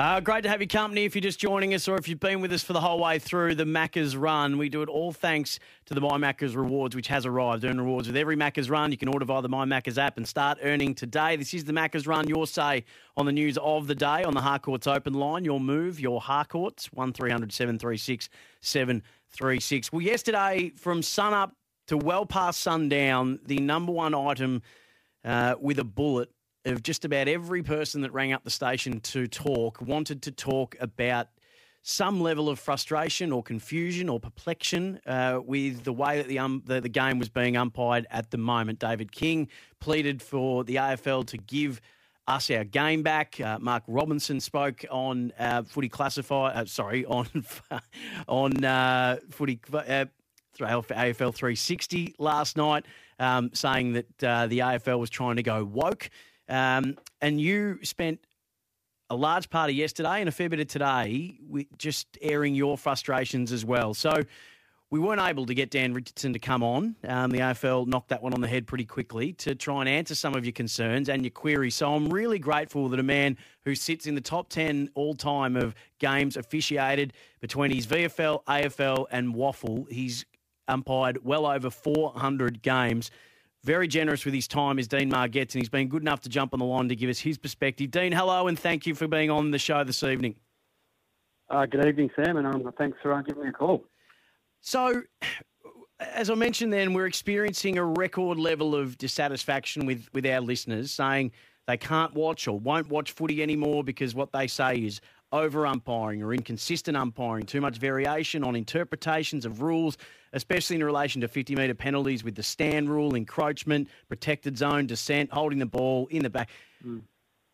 Uh, great to have your company if you're just joining us or if you've been with us for the whole way through the Macca's run. We do it all thanks to the My Macca's Rewards, which has arrived. Earn rewards with every Macca's run. You can order via the My Macca's app and start earning today. This is the Macca's run. Your say on the news of the day on the Harcourts open line. Your move, your Harcourts, 1300 736 736. Well, yesterday from sun up to well past sundown, the number one item uh, with a bullet of just about every person that rang up the station to talk wanted to talk about some level of frustration or confusion or perplexion uh, with the way that the, um, the, the game was being umpired at the moment. David King pleaded for the AFL to give us our game back. Uh, Mark Robinson spoke on uh, Footy Classify. Uh, sorry, on on uh, Footy uh, AFL 360 last night, um, saying that the AFL was trying to go woke. Um, and you spent a large part of yesterday and a fair bit of today just airing your frustrations as well. So we weren't able to get Dan Richardson to come on. Um, the AFL knocked that one on the head pretty quickly to try and answer some of your concerns and your queries. So I'm really grateful that a man who sits in the top 10 all time of games officiated between his VFL, AFL, and WAFL, he's umpired well over 400 games. Very generous with his time is Dean Margetts, and he's been good enough to jump on the line to give us his perspective. Dean, hello, and thank you for being on the show this evening. Uh, good evening, Sam, and um, thanks for uh, giving me a call. So, as I mentioned, then we're experiencing a record level of dissatisfaction with with our listeners, saying they can't watch or won't watch footy anymore because what they say is over umpiring or inconsistent umpiring, too much variation on interpretations of rules, especially in relation to 50 metre penalties with the stand rule, encroachment, protected zone, dissent, holding the ball in the back. Mm.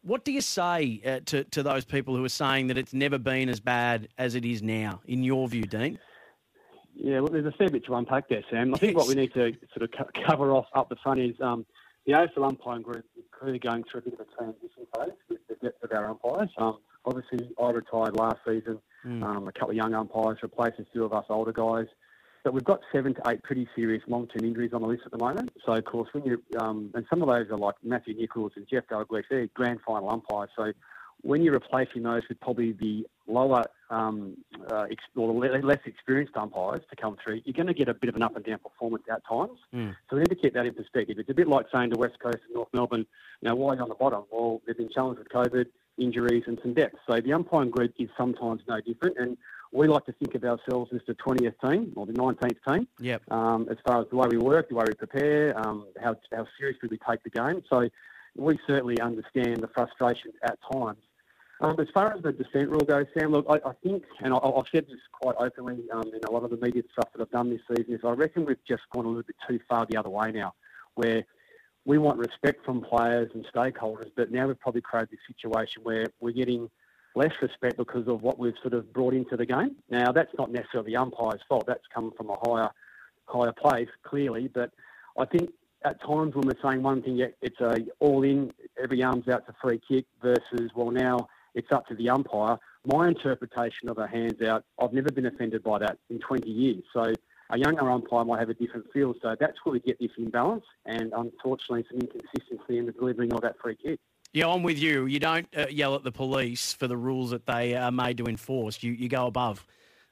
What do you say uh, to, to those people who are saying that it's never been as bad as it is now, in your view, Dean? Yeah, well, there's a fair bit to unpack there, Sam. I think what we need to sort of co- cover off up the front is um, the AFL umpiring group is clearly going through a bit of a transition phase with the depth of our umpires. Um, obviously, I retired last season. Mm. Um, a couple of young umpires replaced a few of us older guys. But we've got seven to eight pretty serious long-term injuries on the list at the moment. So, of course, when you um, and some of those are like Matthew Nicholls and Jeff Dalgleish, they're grand final umpires. So, when you're replacing those with probably the lower um, uh, or less experienced umpires to come through, you're going to get a bit of an up and down performance at times. Mm. So we need to keep that in perspective. It's a bit like saying to West Coast and North Melbourne, you know, why are you on the bottom? Well, they've been challenged with COVID, injuries, and some depth. So the umpiring group is sometimes no different. And we like to think of ourselves as the 20th team or the 19th team. Yep. Um, as far as the way we work, the way we prepare, um, how, how seriously we take the game. So we certainly understand the frustrations at times. Um, as far as the dissent rule goes, Sam, look, I, I think, and I, have said this quite openly um, in a lot of the media stuff that I've done this season, is I reckon we've just gone a little bit too far the other way now, where we want respect from players and stakeholders, but now we've probably created this situation where we're getting less respect because of what we've sort of brought into the game. Now, that's not necessarily the umpire's fault. That's come from a higher, higher place, clearly. But I think at times when we're saying one thing, it's a all in, every arm's out to free kick versus, well, now it's up to the umpire. My interpretation of a hands out, I've never been offended by that in 20 years. So a younger umpire might have a different feel. So that's where we get this imbalance and unfortunately some inconsistency in the delivering of that free kick. Yeah, I'm with you. You don't uh, yell at the police for the rules that they are made to enforce. You, you go above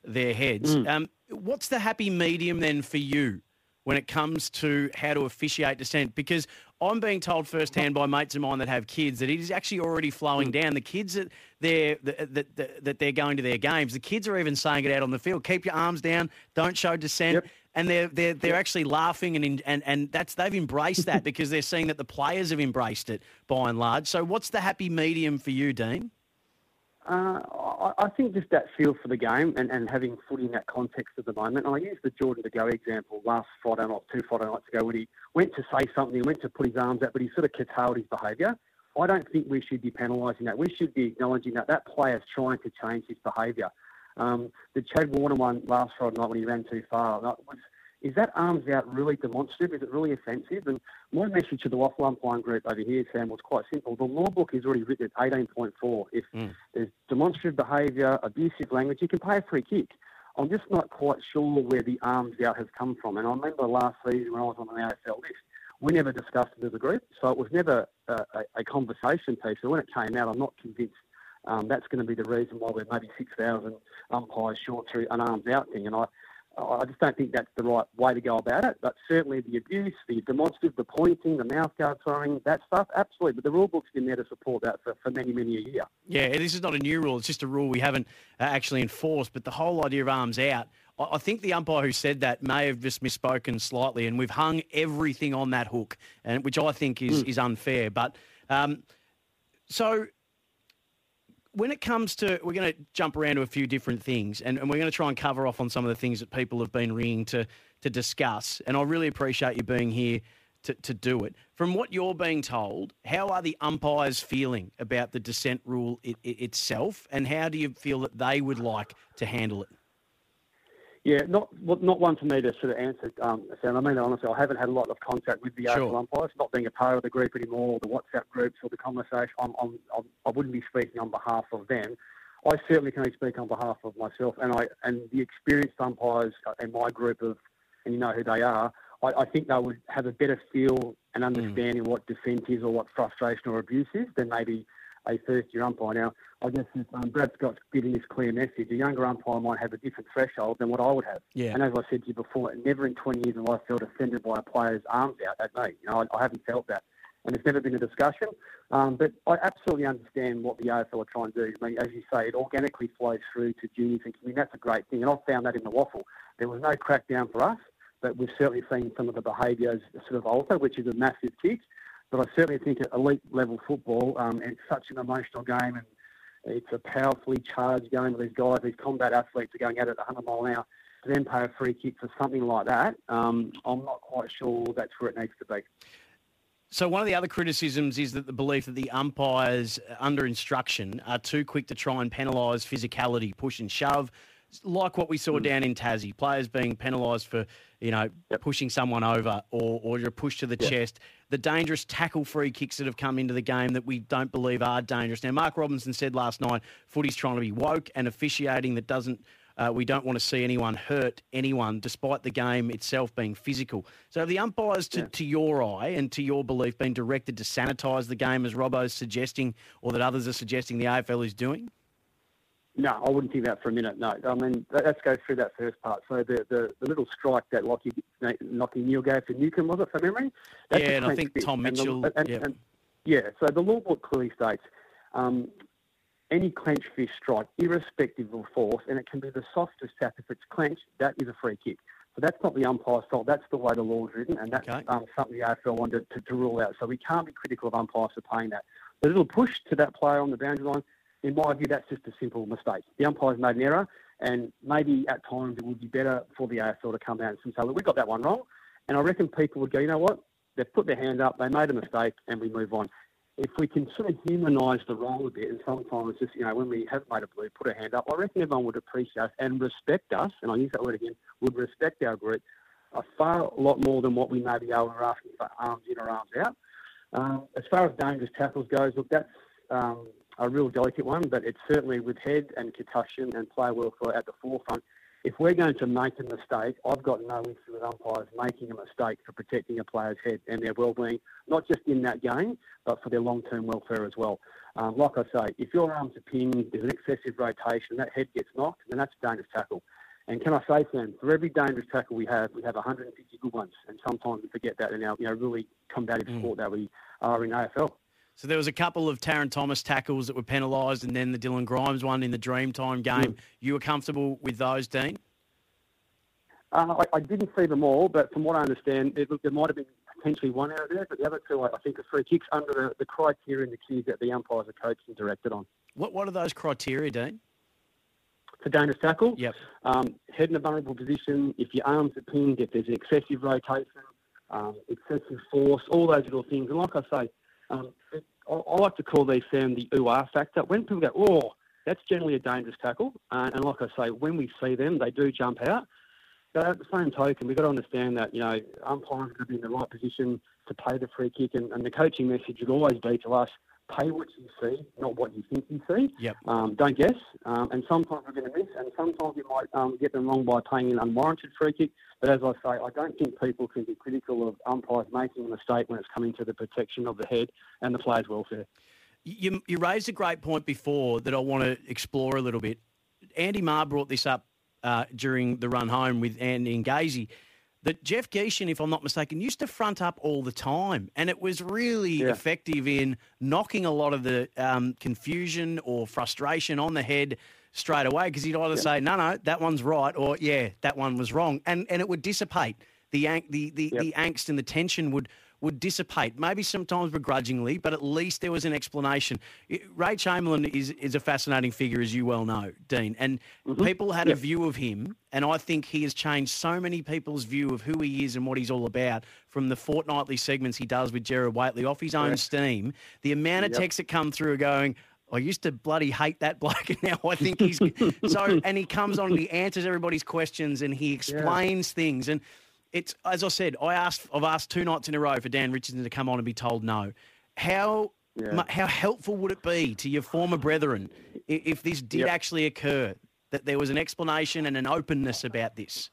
their heads. Mm. Um, what's the happy medium then for you when it comes to how to officiate dissent? Because I'm being told firsthand by mates of mine that have kids that it is actually already flowing mm. down. The kids that they're that, that, that they're going to their games, the kids are even saying it out on the field. Keep your arms down. Don't show dissent. Yep. And they're they're they're actually laughing and and and that's they've embraced that because they're seeing that the players have embraced it by and large. So what's the happy medium for you, Dean? Uh, I, I think just that feel for the game and, and having footy in that context at the moment. And I used the Jordan De Goey example last Friday night, two Friday nights ago, when he went to say something, he went to put his arms out, but he sort of curtailed his behaviour. I don't think we should be penalising that. We should be acknowledging that that player's trying to change his behaviour. Um, the Chad Warner one last Friday night when he ran too far, that was is that arms out really demonstrative? Is it really offensive? And my message to the WAFL umpiring group over here, Sam, was quite simple. The law book is already written at 18.4. If mm. there's demonstrative behaviour, abusive language, you can pay a free kick. I'm just not quite sure where the arms out has come from. And I remember last season when I was on the AFL list, we never discussed it as a group, so it was never a, a, a conversation piece. So when it came out, I'm not convinced um, that's going to be the reason why we're maybe 6,000 umpires short through an arms out thing. And I, I just don't think that's the right way to go about it. But certainly the abuse, the demonstrative, the pointing, the mouth guard throwing, that stuff, absolutely. But the rule book's been there to support that for, for many, many a year. Yeah, this is not a new rule. It's just a rule we haven't uh, actually enforced. But the whole idea of arms out, I think the umpire who said that may have just misspoken slightly, and we've hung everything on that hook, and which I think is, mm. is unfair. But um, so when it comes to, we're going to jump around to a few different things, and, and we're going to try and cover off on some of the things that people have been ringing to to discuss. And I really appreciate you being here to, to do it. From what you're being told, how are the umpires feeling about the dissent rule it, it, itself, and how do you feel that they would like to handle it? Yeah, not not one for me to sort of answer, um, Sam. I mean, honestly, I haven't had a lot of contact with the sure. umpires, not being a part of the group anymore, the WhatsApp groups or the conversation. I'm, I'm, I'm, I would not be speaking on behalf of them. I certainly can only speak on behalf of myself, and I and the experienced umpires in my group of, and you know who they are. I, I think they would have a better feel and hmm. understanding mm. what dissent is or what frustration or abuse is than maybe a first year umpire. Now, I guess if um, Brad Scott's giving this clear message, a younger umpire might have a different threshold than what I would have. Yeah. And as I said to you before, never in 20 years have I felt offended by a player's arms out at me. You know, I, I haven't felt that. And it's never been a discussion. Um, but I absolutely understand what the AFL are trying to do. I mean, as you say, it organically flows through to juniors and I mean, that's a great thing. And I've found that in the WAFL. There was no crackdown for us, but we've certainly seen some of the behaviours sort of alter, which is a massive kick. But I certainly think at elite level football, um, it's such an emotional game and it's a powerfully charged game with these guys, these combat athletes are going at it at 100 mile an hour. To then pay a free kick for something like that, um, I'm not quite sure that's where it needs to be. So one of the other criticisms is that the belief that the umpires under instruction are too quick to try and penalise physicality, push and shove, like what we saw mm. down in Tassie, players being penalised for, you know, yep. pushing someone over or, or a push to the yep. chest. The dangerous tackle free kicks that have come into the game that we don't believe are dangerous. Now, Mark Robinson said last night, footy's trying to be woke and officiating that doesn't. Uh, we don't want to see anyone hurt anyone, despite the game itself being physical. So, have the umpires, to, yeah. to your eye and to your belief, been directed to sanitise the game, as Robbo's suggesting, or that others are suggesting the AFL is doing? No, I wouldn't think that for a minute. No, I mean let's go through that first part. So the the, the little strike that Lockie Lachie Neale gave to Newcombe was it from memory? That's yeah, and I think Tom Mitchell. And the, and, yeah. And, yeah. So the law book clearly states um, any clenched fist strike, irrespective of force, and it can be the softest tap if it's clenched, that is a free kick. So that's not the umpire's fault. That's the way the law's written, and that's okay. um, something the AFL wanted to, to, rule out. So we can't be critical of umpires for paying that. The little push to that player on the boundary line in my view, that's just a simple mistake. The umpire's made an error, and maybe at times it would be better for the AFL to come out and say, look, we got that one wrong. And I reckon people would go, you know what? They've put their hand up, they made a mistake, and we move on. If we can sort of humanise the role a bit, and sometimes just, you know, when we have made a blue, put a hand up, I reckon everyone would appreciate us and respect us, and I use that word again, would respect our group a far lot more than what we maybe are asking for arms in or arms out. Um, as far as dangerous tackles goes, look, that's um, a real delicate one, but it's certainly with head and concussion and player welfare at the forefront. If we're going to make a mistake, I've got no issue with umpires making a mistake for protecting a player's head and their well-being, not just in that game, but for their long-term welfare as well. Um, like I say, if your arms are pinned, there's an excessive rotation, that head gets knocked, then that's a dangerous tackle. And can I say, Sam, for every dangerous tackle we have, we have 150 good ones, and sometimes we forget that in our you know really combative mm. sport that we are in AFL. So there was a couple of Tarryn Thomas tackles that were penalised, and then the Dylan Grimes one in the Dreamtime game. Mm. You were comfortable with those, Dean? Uh, I, I, didn't see them all, but from what I understand, it, there might have been potentially one error there, but the other two, I I think, are free kicks under the, the criteria and the cues that the umpires are coached and directed on. What What are those criteria, Dean? For dangerous tackle, Yep. um, head in a vulnerable position, if your arms are pinned, if there's excessive rotation, um, excessive force, all those little things. And like I say, um, I, I like to call these, Sam, the ooh-ah factor. When people go, oh, that's generally a dangerous tackle. And like I say, when we see them, they do jump out. But at the same token, we've got to understand that, you know, umpires are going to be in the right position to pay the free kick. And, and the coaching message would always be to us, pay what you see, not what you think you see. Yep. Um, don't guess. Um, and sometimes we're going to miss, and sometimes you might um, get them wrong by paying an unwarranted free kick. But as I say, I don't think people can be critical of umpires making a mistake when it's coming to the protection of the head and the player's welfare. You, you raised a great point before that I want to explore a little bit. Andy Maher brought this up uh, during the run home with Andy and Gazy. That Jeff Gieschen, if I'm not mistaken, used to front up all the time, and it was really Yeah. effective in knocking a lot of the um, confusion or frustration on the head straight away. Because he'd either say, "No, no, that one's right," or "Yeah, that one was wrong," and and it would dissipate the ang- the the, Yep. the angst and the tension would would dissipate. Maybe sometimes begrudgingly, but at least there was an explanation. Ray Chamberlain is is a fascinating figure, as you well know, Dean. And mm-hmm. people had a view of him, and I think he has changed so many people's view of who he is and what he's all about. From the fortnightly segments he does with Gerard Whateley off his own steam, the amount of Yep. texts that come through are going. I used to bloody hate that bloke, and now I think he's so. And he comes on and he answers everybody's questions and he explains things. And it's as I said, I asked. I've asked two nights in a row for Dan Richardson to come on and be told no. How Yeah. how helpful would it be to your former brethren if this did Yep. actually occur? That there was an explanation and an openness about this.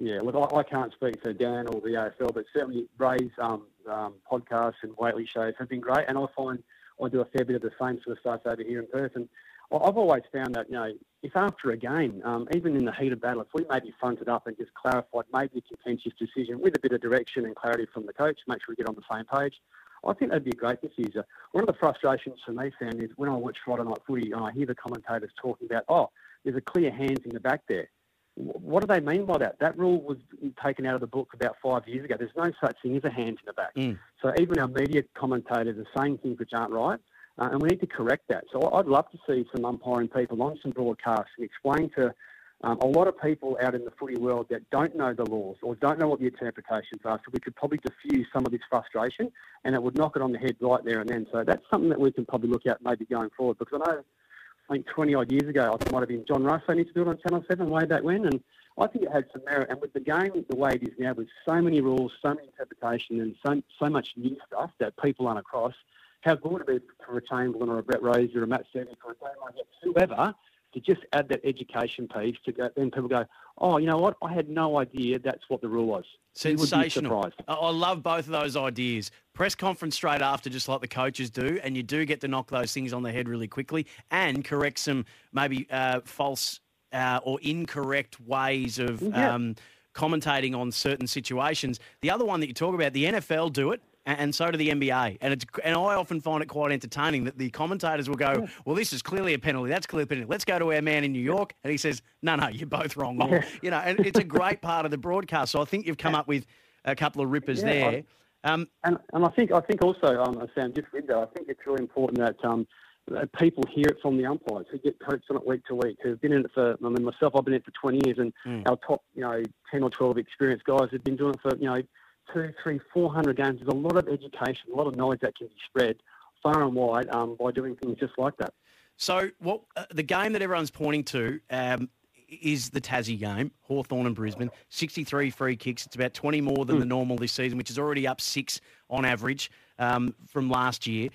Yeah, look, I, I can't speak for Dan or the AFL, but certainly Ray's um, um, podcasts and Whateley shows have been great, and I find I do a fair bit of the same sort of stuff over here in Perth. And I've always found that, you know, if after a game, um, even in the heat of battle, if we maybe fronted up and just clarified maybe a contentious decision with a bit of direction and clarity from the coach, make sure we get on the same page, I think that'd be a great diffuser. One of the frustrations for me, Sam, is when I watch Friday Night Footy and I hear the commentators talking about, oh, there's a clear hands in the back there. What do they mean by that? That rule was taken out of the book about five years ago. There's no such thing as a hand in the back. Mm. So even our media commentators are saying things which aren't right, uh, and we need to correct that. So I'd love to see some umpiring people on some broadcasts and explain to um, a lot of people out in the footy world that don't know the laws or don't know what the interpretations are. So we could probably diffuse some of this frustration, and it would knock it on the head right there and then. So that's something that we can probably look at maybe going forward because I know I think 20 odd years ago, I might have been John Russo used to do it on Channel 7 way back when. And I think it had some merit. And with the game the way it is now, with so many rules, so many interpretation, and so, so much new stuff that people aren't across, how good would it be for a Chamberlain or a Brett Rose or a Matt Stevic or a whoever, to just add that education piece to go, then people go, oh, you know what? I had no idea that's what the rule was. Would Sensational. I love both of those ideas. Press conference straight after, just like the coaches do, and you do get to knock those things on the head really quickly and correct some maybe uh, false uh, or incorrect ways of Yeah. um, commentating on certain situations. The other one that you talk about, the NFL do it. And so do the NBA, and it's and I often find it quite entertaining that the commentators will go, "Well, this is clearly a penalty. That's clearly a penalty. Let's go to our man in New York," and he says, "No, no, you're both wrong." Or, you know, and it's a great part of the broadcast. So I think you've come up with a couple of rippers Yeah, I- there. Um, And, and I think I think also, um, Sam, just with that, I think it's really important that um, that people hear it from the umpires who get coached on it week to week, who've been in it for. I mean, myself, I've been in it for 20 years, and our top, you know, 10 or 12 experienced guys have been doing it for, you know, two, three, 400 games. There's a lot of education, a lot of knowledge that can be spread far and wide um, by doing things just like that. So, what uh, the game that everyone's pointing to um, is the Tassie game, Hawthorn and Brisbane. 63 free kicks. It's about 20 more than the normal this season, which is already up six on average um, from last year.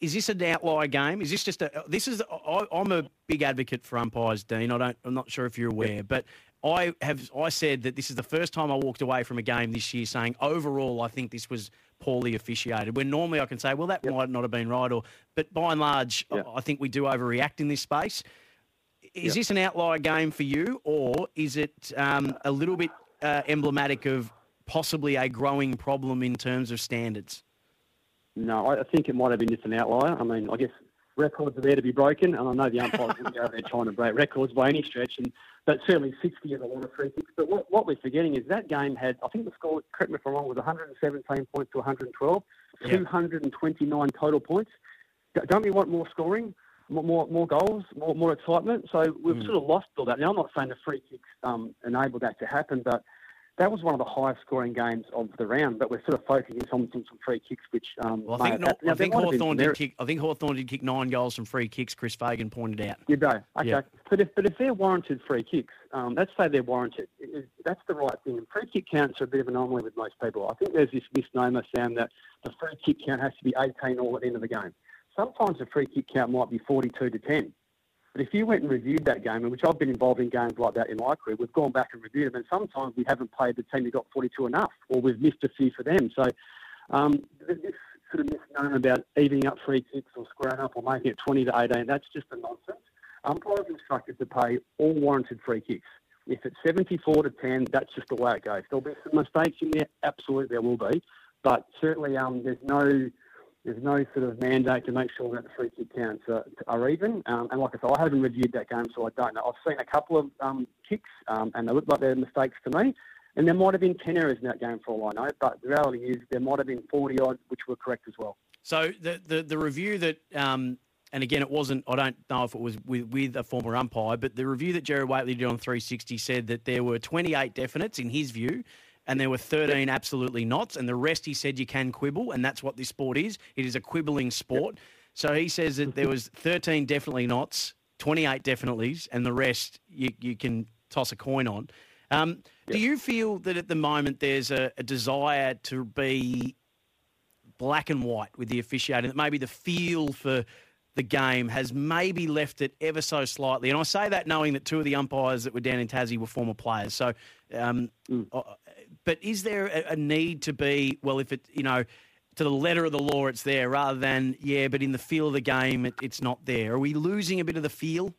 Is this an outlier game? Is this just a? This is. I, I'm a big advocate for umpires, Dean. I don't. I'm not sure if you're aware, but I have. I said that this is the first time I walked away from a game this year saying overall I think this was poorly officiated. When normally I can say, well, that might not have been right, or but by and large, I- Yep. I think we do overreact in this space. Is Yep. this an outlier game for you, or is it um, a little bit uh, emblematic of possibly a growing problem in terms of standards? No, I think it might have been just an outlier. I mean, I guess records are there to be broken, and I know the umpires wouldn't go over there trying to break records by any stretch, and but certainly 60 is a lot of free kicks. But what, what we're forgetting is that game had, I think the score, correct me if I'm wrong, was 117 points to 112, Yeah. 229 total points. Don't we want more scoring, more more, more goals, more, more excitement? So we've Mm. sort of lost all that. Now I'm not saying the free kicks um, enabled that to happen, but that was one of the highest scoring games of the round. But we're sort of focusing on some, some free kicks, which um, Well, I think, happened. Now, I think might have been Hawthorn did kick. I think Hawthorn did kick nine goals from free kicks. Chris Fagan pointed out. You go. Okay. Yeah. But if but if they're warranted free kicks, um, let's say they're warranted. It- it- that's the right thing. And free kick counts are a bit of an anomaly with most people. I think there's this misnomer, Sam, that the free kick count has to be 18 all at the end of the game. Sometimes the free kick count might be 42 to 10. But if you went and reviewed that game, which I've been involved in games like that in my career, we've gone back and reviewed them, and sometimes we haven't played the team who got 42 enough, or we've missed a few for them. So um, this sort of misnomer about evening up free kicks or squaring up or making it 20 to 18, that's just a nonsense. Umpires instructed to pay all warranted free kicks. If it's 74 to 10, that's just the way it goes. There'll be some mistakes in there, absolutely there will be, but certainly um, there's no there's no sort of mandate to make sure that the free kick counts are, are even. Um, and like I said, I haven't reviewed that game, so I don't know. I've seen a couple of um, kicks, um, and they look like they're mistakes to me. And there might have been 10 errors in that game for all I know, but the reality is there might have been 40 odd, which were correct as well. So the the, the review that, um, and again, it wasn't. I don't know if it was with, with a former umpire, but the review that Gerard Whateley did on 360 said that there were 28 definites in his view, and there were 13 absolutely nots, and the rest he said you can quibble, and that's what this sport is. It is a quibbling sport. So he says that there was 13 definitely nots, 28 definitelys, and the rest you, you can toss a coin on. Um, Do you feel that at the moment there's a, a desire to be black and white with the officiating, that maybe the feel for the game has maybe left it ever so slightly. And I say that knowing that two of the umpires that were down in Tassie were former players. So, um, uh, but is there a, a need to be, well, if it, you know, to the letter of the law, it's there rather than, yeah, but in the feel of the game, it, it's not there? Are we losing a bit of the feel?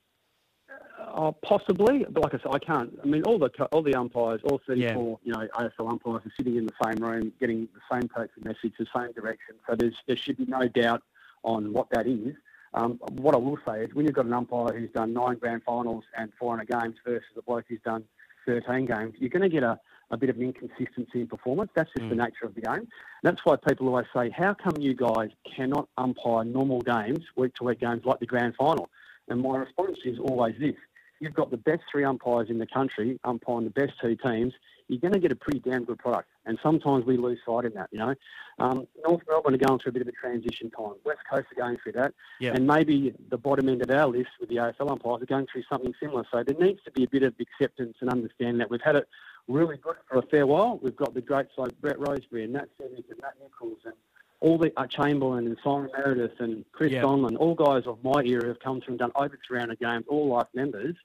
Oh, possibly, but like I said, I can't. I mean, all the all the umpires, all 34, you know, AFL umpires are sitting in the same room, getting the same coaching message, the same direction. So there's there should be no doubt on what that is. Um, what I will say is, when you've got an umpire who's done nine grand finals and 400 games versus a bloke who's done 13 games, you're going to get a, a bit of an inconsistency in performance. That's just the nature of the game. That's why people always say, how come you guys cannot umpire normal games, week to week games like the grand final? And my response is always this. You've got the best three umpires in the country umpiring the best two teams. You're going to get a pretty damn good product. And sometimes we lose sight in that, you know. Um, North Melbourne are going through a bit of a transition time. West Coast are going through that. Yeah. And maybe the bottom end of our list with the AFL umpires are going through something similar. So there needs to be a bit of acceptance and understanding that we've had it really good for a fair while. We've got the greats like Brett Rosebury and Nat Sedgwick and Matt Nicholls and all the uh, Chamberlain and Simon Meredith and Chris. Donlon, all guys of my era have come through and done over 300 games, all life members.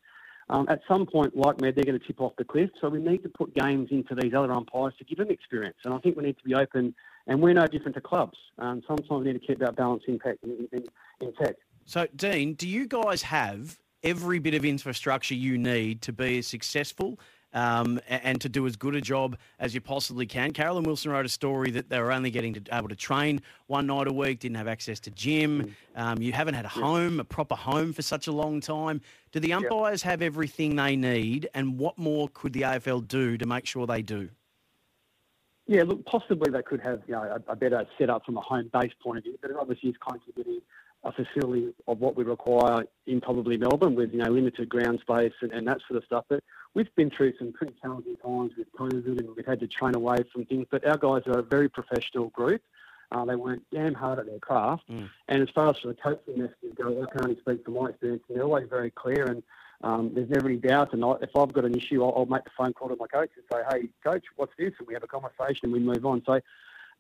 Um, at some point, like me, they're going to tip off the cliff. So we need to put games into these other umpires to give them experience. And I think we need to be open, and we're no different to clubs. Um, sometimes we need to keep that balance intact. In, in, intact. So, Dean, do you guys have every bit of infrastructure you need to be as successful um, a- and to do as good a job as you possibly can? Caroline Wilson wrote a story that they were only getting to able to train one night a week, didn't have access to gym. Um, you haven't had a home, a proper home for such a long time. Do the umpires have everything they need, and what more could the AFL do to make sure they do? Yeah, look, possibly they could have you know a, a better setup from a home base point of view, but it obviously is contributing a facility of what we require in probably Melbourne with you know limited ground space and, and that sort of stuff. But we've been through some pretty challenging times with COVID and we've had to train away from things. But our guys are a very professional group. Uh, they work damn hard at their craft. And as far as the coaching messages go, I can only speak from my experience. And they're always very clear and um, there's never any doubt. And I, if I've got an issue, I'll, I'll make the phone call to my coach and say, "Hey, coach, what's this?" And we have a conversation and we move on. So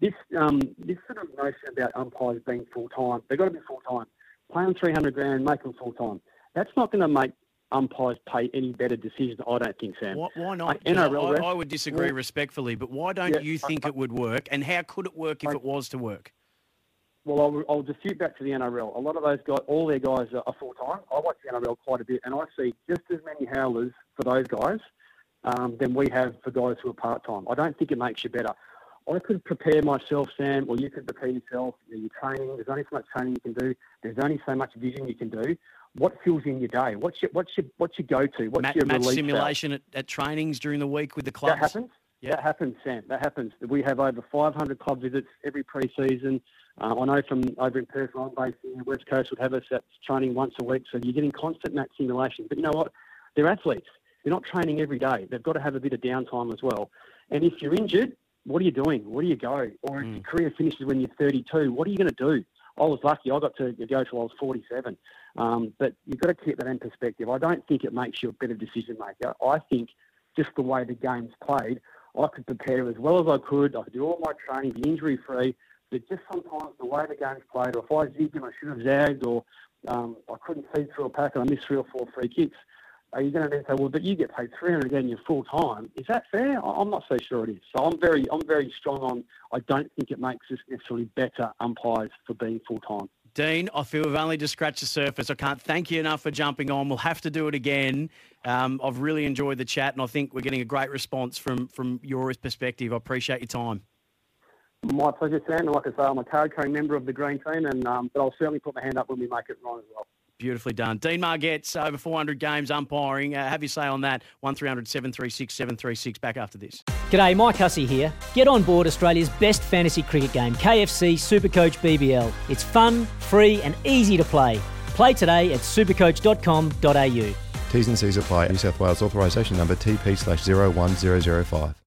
this um, this sort of notion about umpires being full time, they've got to be full time. Pay them three hundred grand, make them full time. That's not going to make umpires pay any better decisions. I don't think, Sam. Why, why not? Uh, NRL I, I would disagree respectfully, but why don't Yeah, you I- think it would work? And how could it work if I- it was to work? Well, I'll, I'll dispute back to the NRL. A lot of those guys, all their guys are, are full time. I watch the NRL quite a bit, and I see just as many howlers for those guys um, than we have for guys who are part time. I don't think it makes you better. I could prepare myself, Sam, or you could prepare yourself. You're training. There's only so much training you can do. There's only so much vision you can do. What fills in your day? What's your what's your what's your go to? What's Match, your match simulation at, at trainings during the week with the clubs. That happens. Yeah. That happens, Sam. That happens. We have over 500 club visits every pre-season. Uh, I know from over in Perth, I'm based in the West Coast, would have us at training once a week. So you're getting constant match simulation. But you know what? They're athletes. They're not training every day. They've got to have a bit of downtime as well. And if you're injured, what are you doing? Where do you go? Or if your career finishes when you're 32, what are you going to do? I was lucky. I got to go till I was 47. Um, but you've got to keep that in perspective. I don't think it makes you a better decision maker. I think just the way the game's played, I could prepare as well as I could. I could do all my training, be injury free. But just sometimes the way the game's played, or if I zigged and I should have zagged, or um, I couldn't feed through a pack and I missed three or four free kicks, are you going to then say, well, but you get paid 300 again, you're full time? Is that fair? I'm not so sure it is. So I'm very, I'm very strong on. I don't think it makes us necessarily better umpires for being full time. Dean, I feel we've only just scratched the surface. I can't thank you enough for jumping on. We'll have to do it again. Um, I've really enjoyed the chat, and I think we're getting a great response from from your perspective. I appreciate your time. My pleasure, Sam. Like I say, I'm a card carrying member of the green team, and um, but I'll certainly put my hand up when we make it right as well. Beautifully done. Dean Margetts, over 400 games umpiring. Uh, have your say on that. 1300 736 736. Back after this. G'day, Mike Hussey here. Get on board Australia's best fantasy cricket game, KFC Supercoach BBL. It's fun, free, and easy to play. Play today at supercoach.com.au. T's and C's apply. New South Wales authorisation number TP slash 01005.